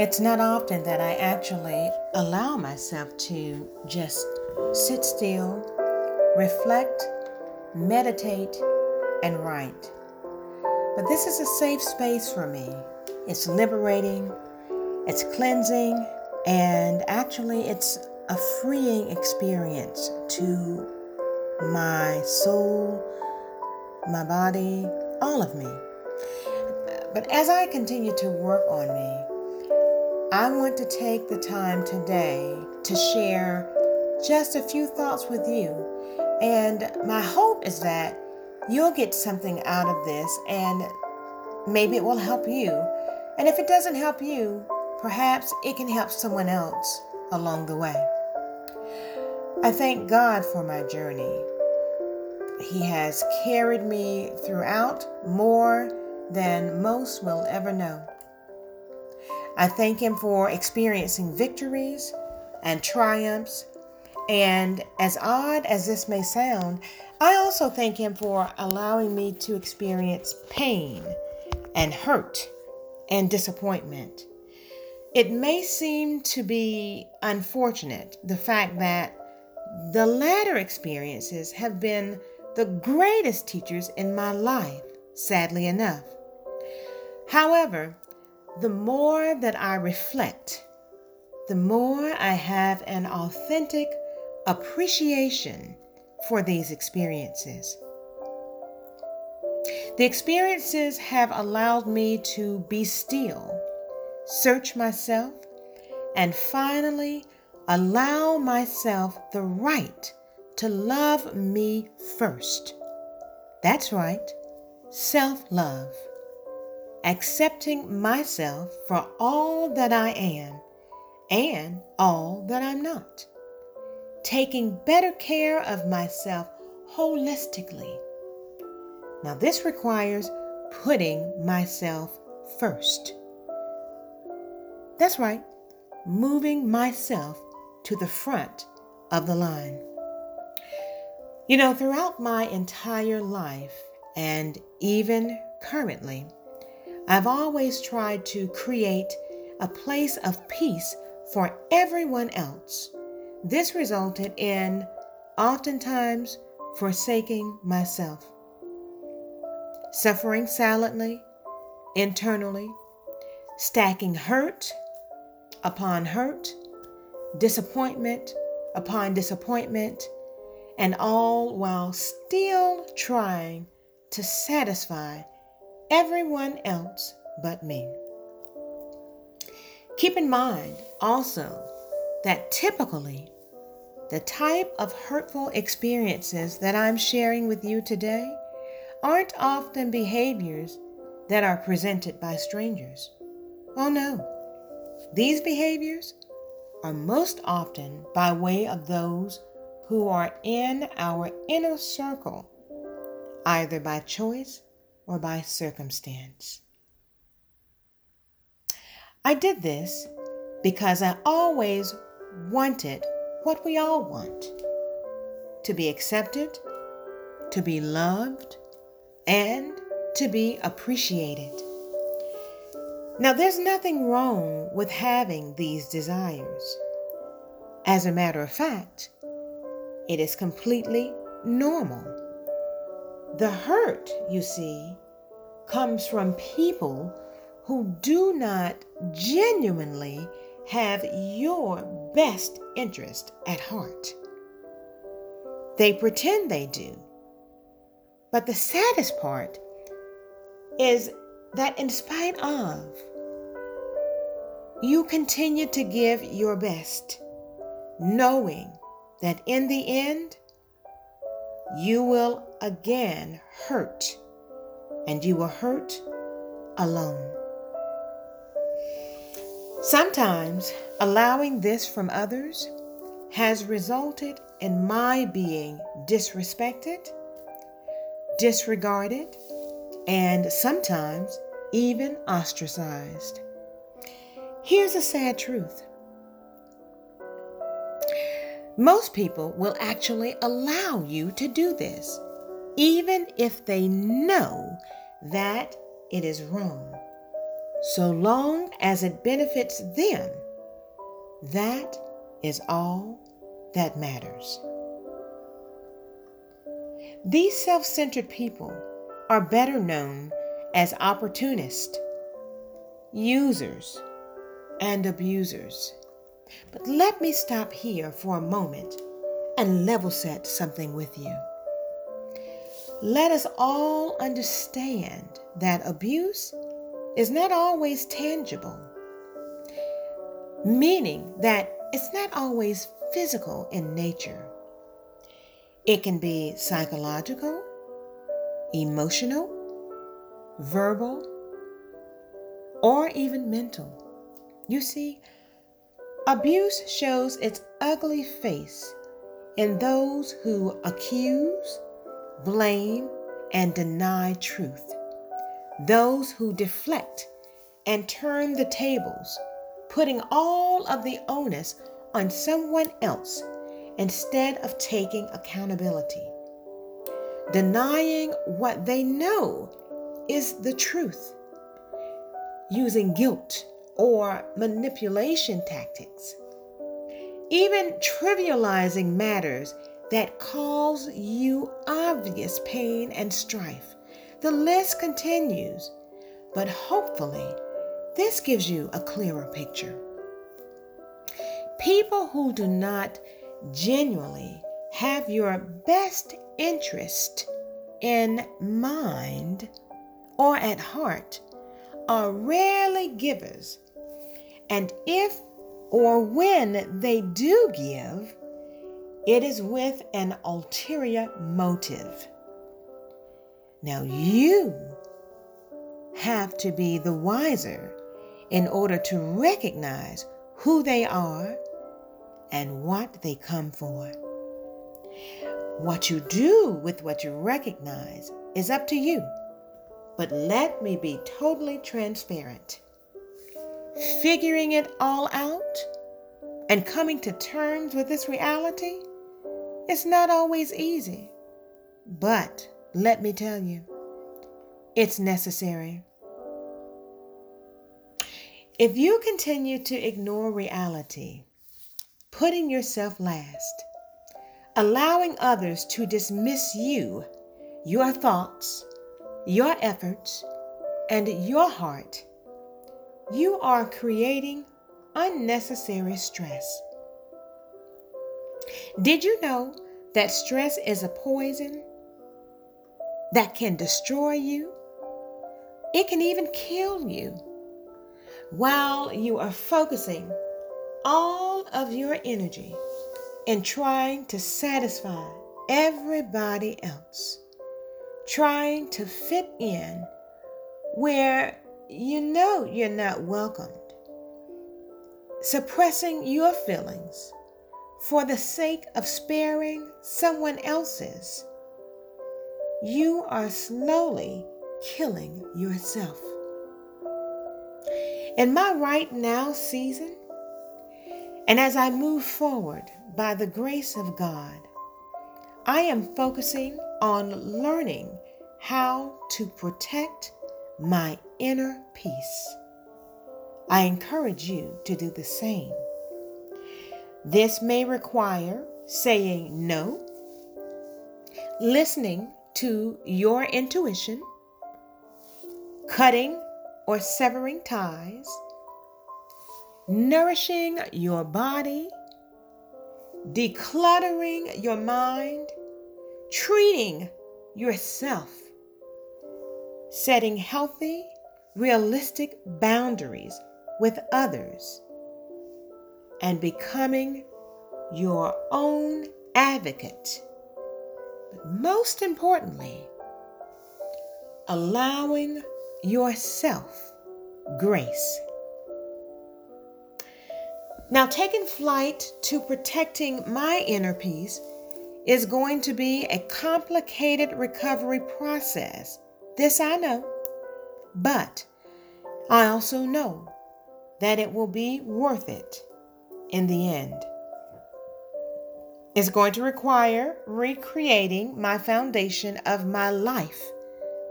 It's not often that I actually allow myself to just sit still, reflect, meditate, and write. But this is a safe space for me. It's liberating, it's cleansing, and actually, it's a freeing experience to my soul, my body, all of me. But as I continue to work on me, I want to take the time today to share just a few thoughts with you. And my hope is that you'll get something out of this and maybe it will help you. And if it doesn't help you, perhaps it can help someone else along the way. I thank God for my journey. He has carried me throughout more than most will ever know. I thank Him for experiencing victories and triumphs. And as odd as this may sound, I also thank Him for allowing me to experience pain and hurt and disappointment. It may seem to be unfortunate the fact that the latter experiences have been the greatest teachers in my life, sadly enough. However, the more that I reflect, the more I have an authentic appreciation for these experiences. The experiences have allowed me to be still, search myself, and finally allow myself the right to love me first. That's right, self love. Accepting myself for all that I am and all that I'm not. Taking better care of myself holistically. Now, this requires putting myself first. That's right, moving myself to the front of the line. You know, throughout my entire life and even currently, I've always tried to create a place of peace for everyone else. This resulted in oftentimes forsaking myself, suffering silently, internally, stacking hurt upon hurt, disappointment upon disappointment and all while still trying to satisfy everyone else but me. Keep in mind also that typically the type of hurtful experiences that I'm sharing with you today aren't often behaviors that are presented by strangers. Oh no, these behaviors are most often by way of those who are in our inner circle, either by choice or by circumstance. I did this because I always wanted what we all want to be accepted, to be loved, and to be appreciated. Now, there's nothing wrong with having these desires. As a matter of fact, it is completely normal. The hurt, you see, comes from people who do not genuinely have your best interest at heart. They pretend they do. But the saddest part is that, in spite of, you continue to give your best, knowing that in the end, you will again hurt, and you will hurt alone. Sometimes allowing this from others has resulted in my being disrespected, disregarded, and sometimes even ostracized. Here's a sad truth most people will actually allow you to do this, even if they know that it is wrong. so long as it benefits them, that is all that matters. These self centered people are better known as opportunists, users, and abusers. But let me stop here for a moment and level set something with you. Let us all understand that abuse is not always tangible, meaning that it's not always physical in nature. It can be psychological, emotional, verbal, or even mental. You see, abuse shows its ugly face in those who accuse, blame, and deny truth, those who deflect and turn the tables, putting all of the onus on someone else instead of taking accountability, denying what they know is the truth, using guilt or manipulation tactics, even trivializing matters that cause you obvious pain and strife. The list continues, but hopefully, this gives you a clearer picture. People who do not genuinely have your best interest in mind or at heart are rarely givers. And if or when they do give, it is with an ulterior motive. Now, you have to be the wiser in order to recognize who they are and what they come for. What you do with what you recognize is up to you. But let me be totally transparent. Figuring it all out and coming to terms with this reality it's not always easy, but let me tell you, it's necessary. If you continue to ignore reality, putting yourself last, allowing others to dismiss you, your thoughts, your efforts, and your heart, you are creating unnecessary stress. Did you know that stress is a poison that can destroy you? It can even kill you while you are focusing all of your energy in trying to satisfy everybody else, trying to fit in where you know you're not welcomed, suppressing your feelings for the sake of sparing someone else's, you are slowly killing yourself. In my right now season, and as I move forward by the grace of God, I am focusing on learning how to protect my inner peace. I encourage you to do the same. This may require saying no, listening to your intuition, cutting or severing ties, nourishing your body, decluttering your mind, treating yourself, setting healthy, realistic boundaries with others and becoming your own advocate. But most importantly, allowing yourself grace. Now, taking flight to protecting my inner peace is going to be a complicated recovery process. This I know. But I also know that it will be worth it in the end. It's going to require recreating my foundation of my life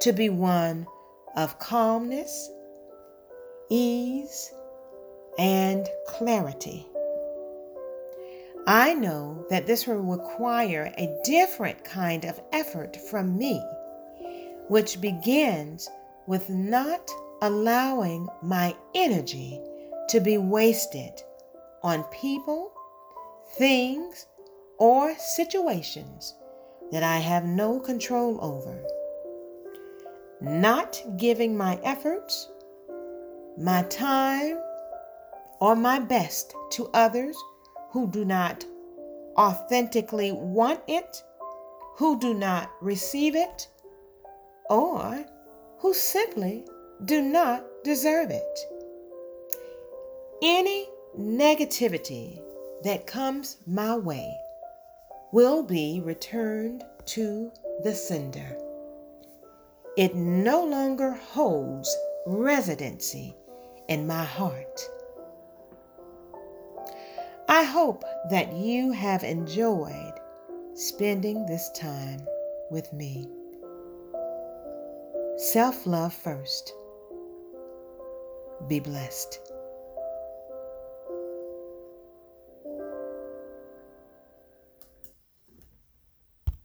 to be one of calmness, ease, and clarity. I know that this will require a different kind of effort from me, which begins with not allowing my energy to be wasted on people, things, or situations that I have no control over. Not giving my efforts, my time, or my best to others who do not authentically want it, who do not receive it, or who simply do not deserve it. Any negativity that comes my way will be returned to the sender. It no longer holds residency in my heart. I hope that you have enjoyed spending this time with me. Self love first. Be blessed.